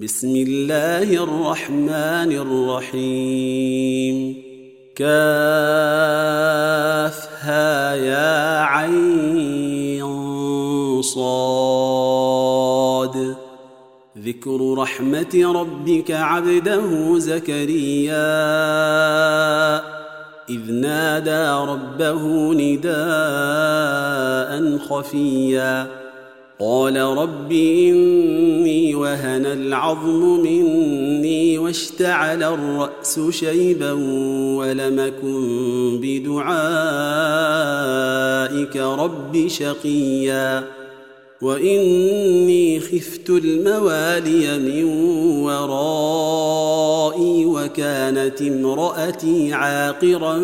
بسم الله الرحمن الرحيم. كافها يا عين صاد. ذكر رحمة ربك عبده زكريا. إذ نادى ربه نداء خفيا. قال رب إني وهن العظم مني واشتعل الرأس شيبا ولمكن بدعائك رب شقيا وإني خفت الموالي من ورائي وكانت امرأتي عاقرا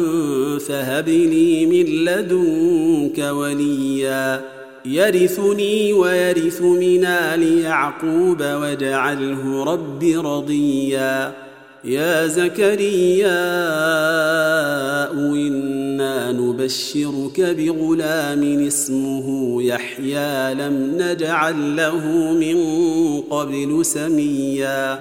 فهب لي من لدنك وليا يرثني ويرث من آل يعقوب واجعله رب رضيا. يا زكريا إنا نبشرك بغلام اسمه يحيى. لم نجعل له من قبل سميا.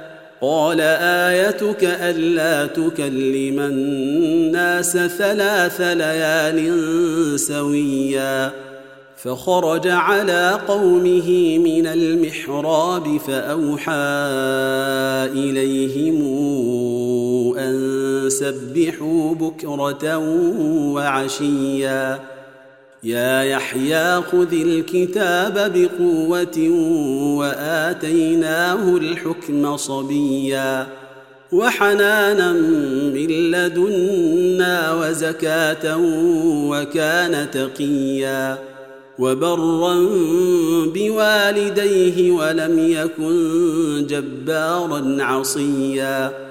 قال آيتك ألا تكلم الناس ثلاث ليال سويا فخرج على قومه من المحراب فأوحى إليهم أن سبحوا بكرة وعشيا يا يحيى خذ الكتاب بقوة وآتيناه الحكم صبيا وحنانا من لدنا وزكاة وكان تقيا وبرا بوالديه ولم يكن جبارا عصيا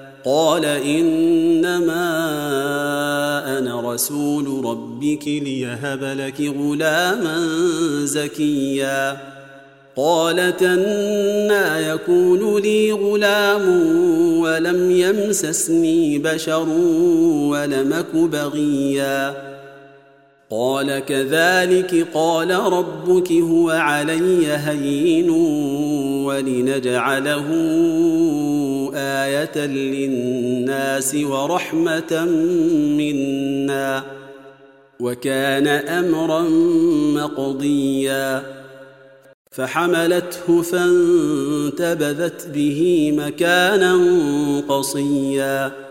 قال إنما أنا رسول ربك ليهب لك غلاما زكيا. قالت أنا يكون لي غلام ولم يمسسني بشر ولمك بغيا. قال كذلك قال ربك هو علي هين ولنجعله آية للناس ورحمة منا وكان أمرا مقضيا. فحملته فانتبذت به مكانا قصيا.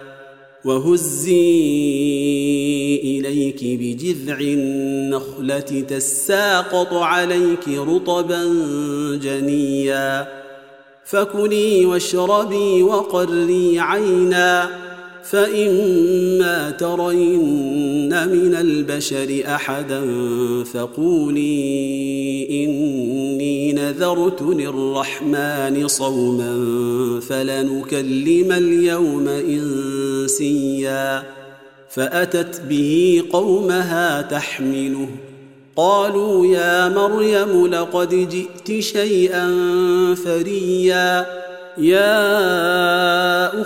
وهزي إليك بجذع النخلة تساقط عليك رطبا جنيا. فكلي واشربي وقري عينا. فإما ترين من البشر أحدا فقولي إني نذرت للرحمن صوما فلنكلم اليوم إنسيا فأتت به قومها تحمله قالوا يا مريم لقد جئت شيئا فريا يا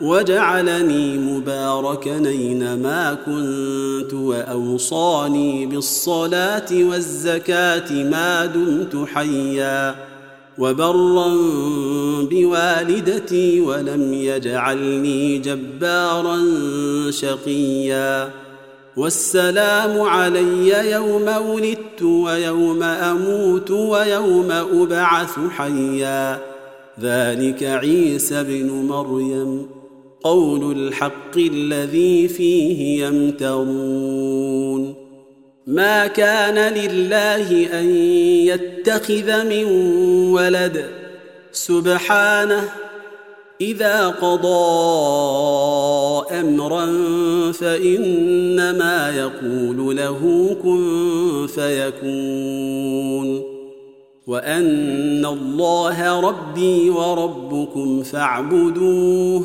وجعلني مباركا أينما كنت وأوصاني بالصلاة والزكاة ما دمت حيا وبرا بوالدتي ولم يجعلني جبارا شقيا والسلام علي يوم ولدت ويوم أموت ويوم أبعث حيا ذلك عيسى بن مريم قول الحق الذي فيه يمترون. ما كان لله أن يتخذ من ولد. سبحانه إذا قضى أمرا فإنما يقول له كن فيكون. وأن الله ربي وربكم فاعبدوه.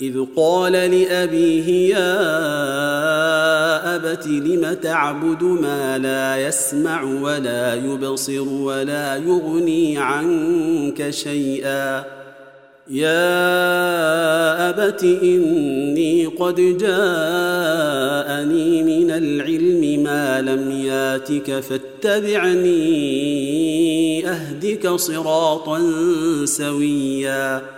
إذ قال لأبيه يا أبت لم تعبد ما لا يسمع ولا يبصر ولا يغني عنك شيئا؟ يا أبت إني قد جاءني من العلم ما لم ياتك فاتبعني أهدك صراطا سويا.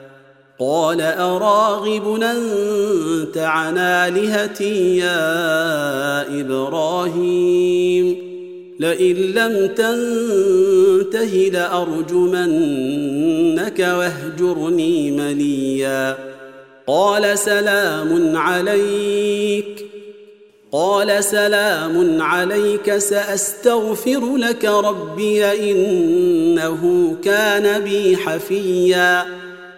قال اراغب أنت عن آلهتي يا إبراهيم؟ لئن لم تنته لأرجمنك واهجرني مليا. قال سلام عليك. قال سلام عليك سأستغفر لك ربي إنه كان بي حفيا.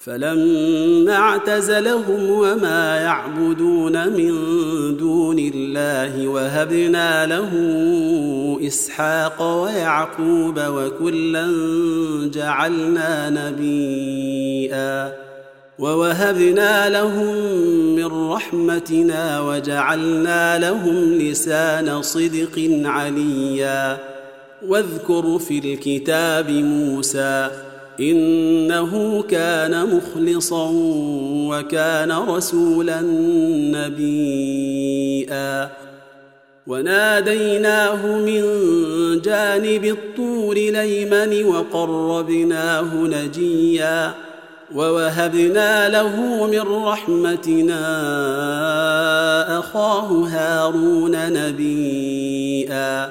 فلما اعتزلهم وما يعبدون من دون الله وهبنا له إسحاق ويعقوب وكلا جعلنا نبيئا ووهبنا لهم من رحمتنا وجعلنا لهم لسان صدق عليا واذكر في الكتاب موسى إنه كان مخلصا وكان رسولا نبيئا وناديناه من جانب الطور ليمن وقربناه نجيا. ووهبنا له من رحمتنا أخاه هارون نبيئا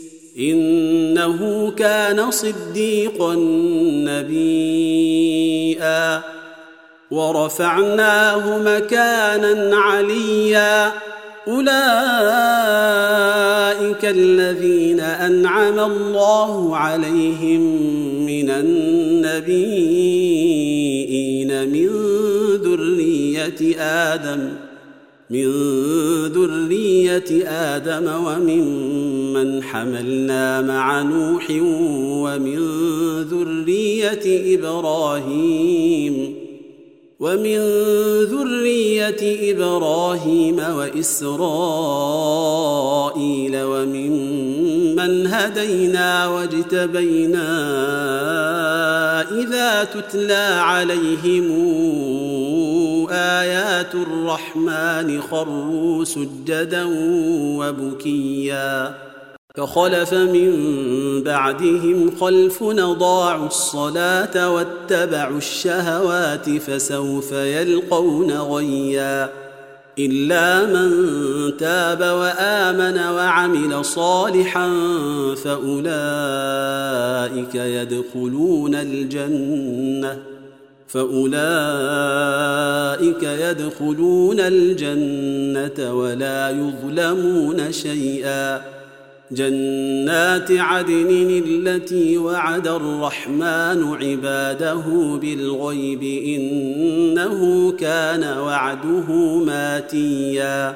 إنه كان صديقا نبيئا ورفعناه مكانا عليا. أولئك الذين أنعم الله عليهم من النبيين من ذرية آدم. من ذرية آدم وممن حملنا مع نوح ومن ذرية إبراهيم ومن ذرية إبراهيم وإسرائيل وممن هدينا واجتبينا إذا تتلى عليهم آيات الرحمن خروا سجدا وبكيا. فخلف من بعدهم خلف اضاعوا الصلاة واتبعوا الشهوات فسوف يلقون غيا. إلا من تاب وآمن وعمل صالحا فأولئك يدخلون الجنة. فأولئك يدخلون الجنة ولا يظلمون شيئا. جنات عدن التي وعد الرحمن عباده بالغيب إنه كان وعده ماتيا.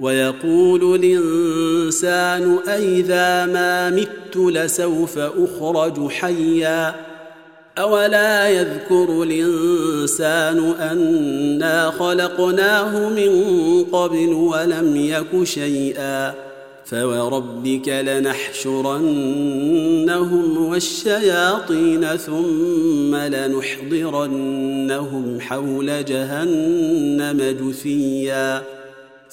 ويقول الإنسان أإذا ما مت لسوف اخرج حيا اولا يذكر الانسان انا خلقناه من قبل ولم يك شيئا فوربك لنحشرنهم والشياطين ثم لنحضرنهم حول جهنم جثيا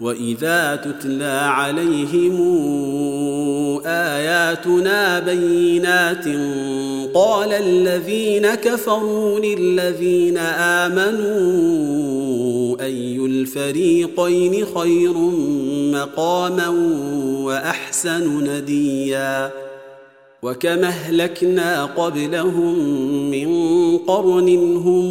وإذا تتلى عليهم آياتنا بينات قال الذين كفروا للذين آمنوا أي الفريقين خير مقاما وأحسن نديا وكما أهلكنا قبلهم من قرن هم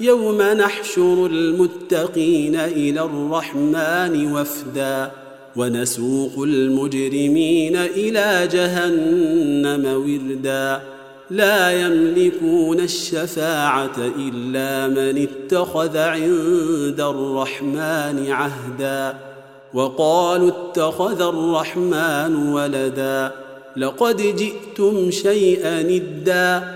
يوم نحشر المتقين إلى الرحمن وفدا ونسوق المجرمين إلى جهنم وردا لا يملكون الشفاعة إلا من اتخذ عند الرحمن عهدا وقالوا اتخذ الرحمن ولدا لقد جئتم شيئا ادا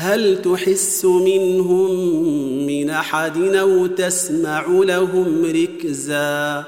هل تحس منهم من أحد أو تسمع لهم ركزا؟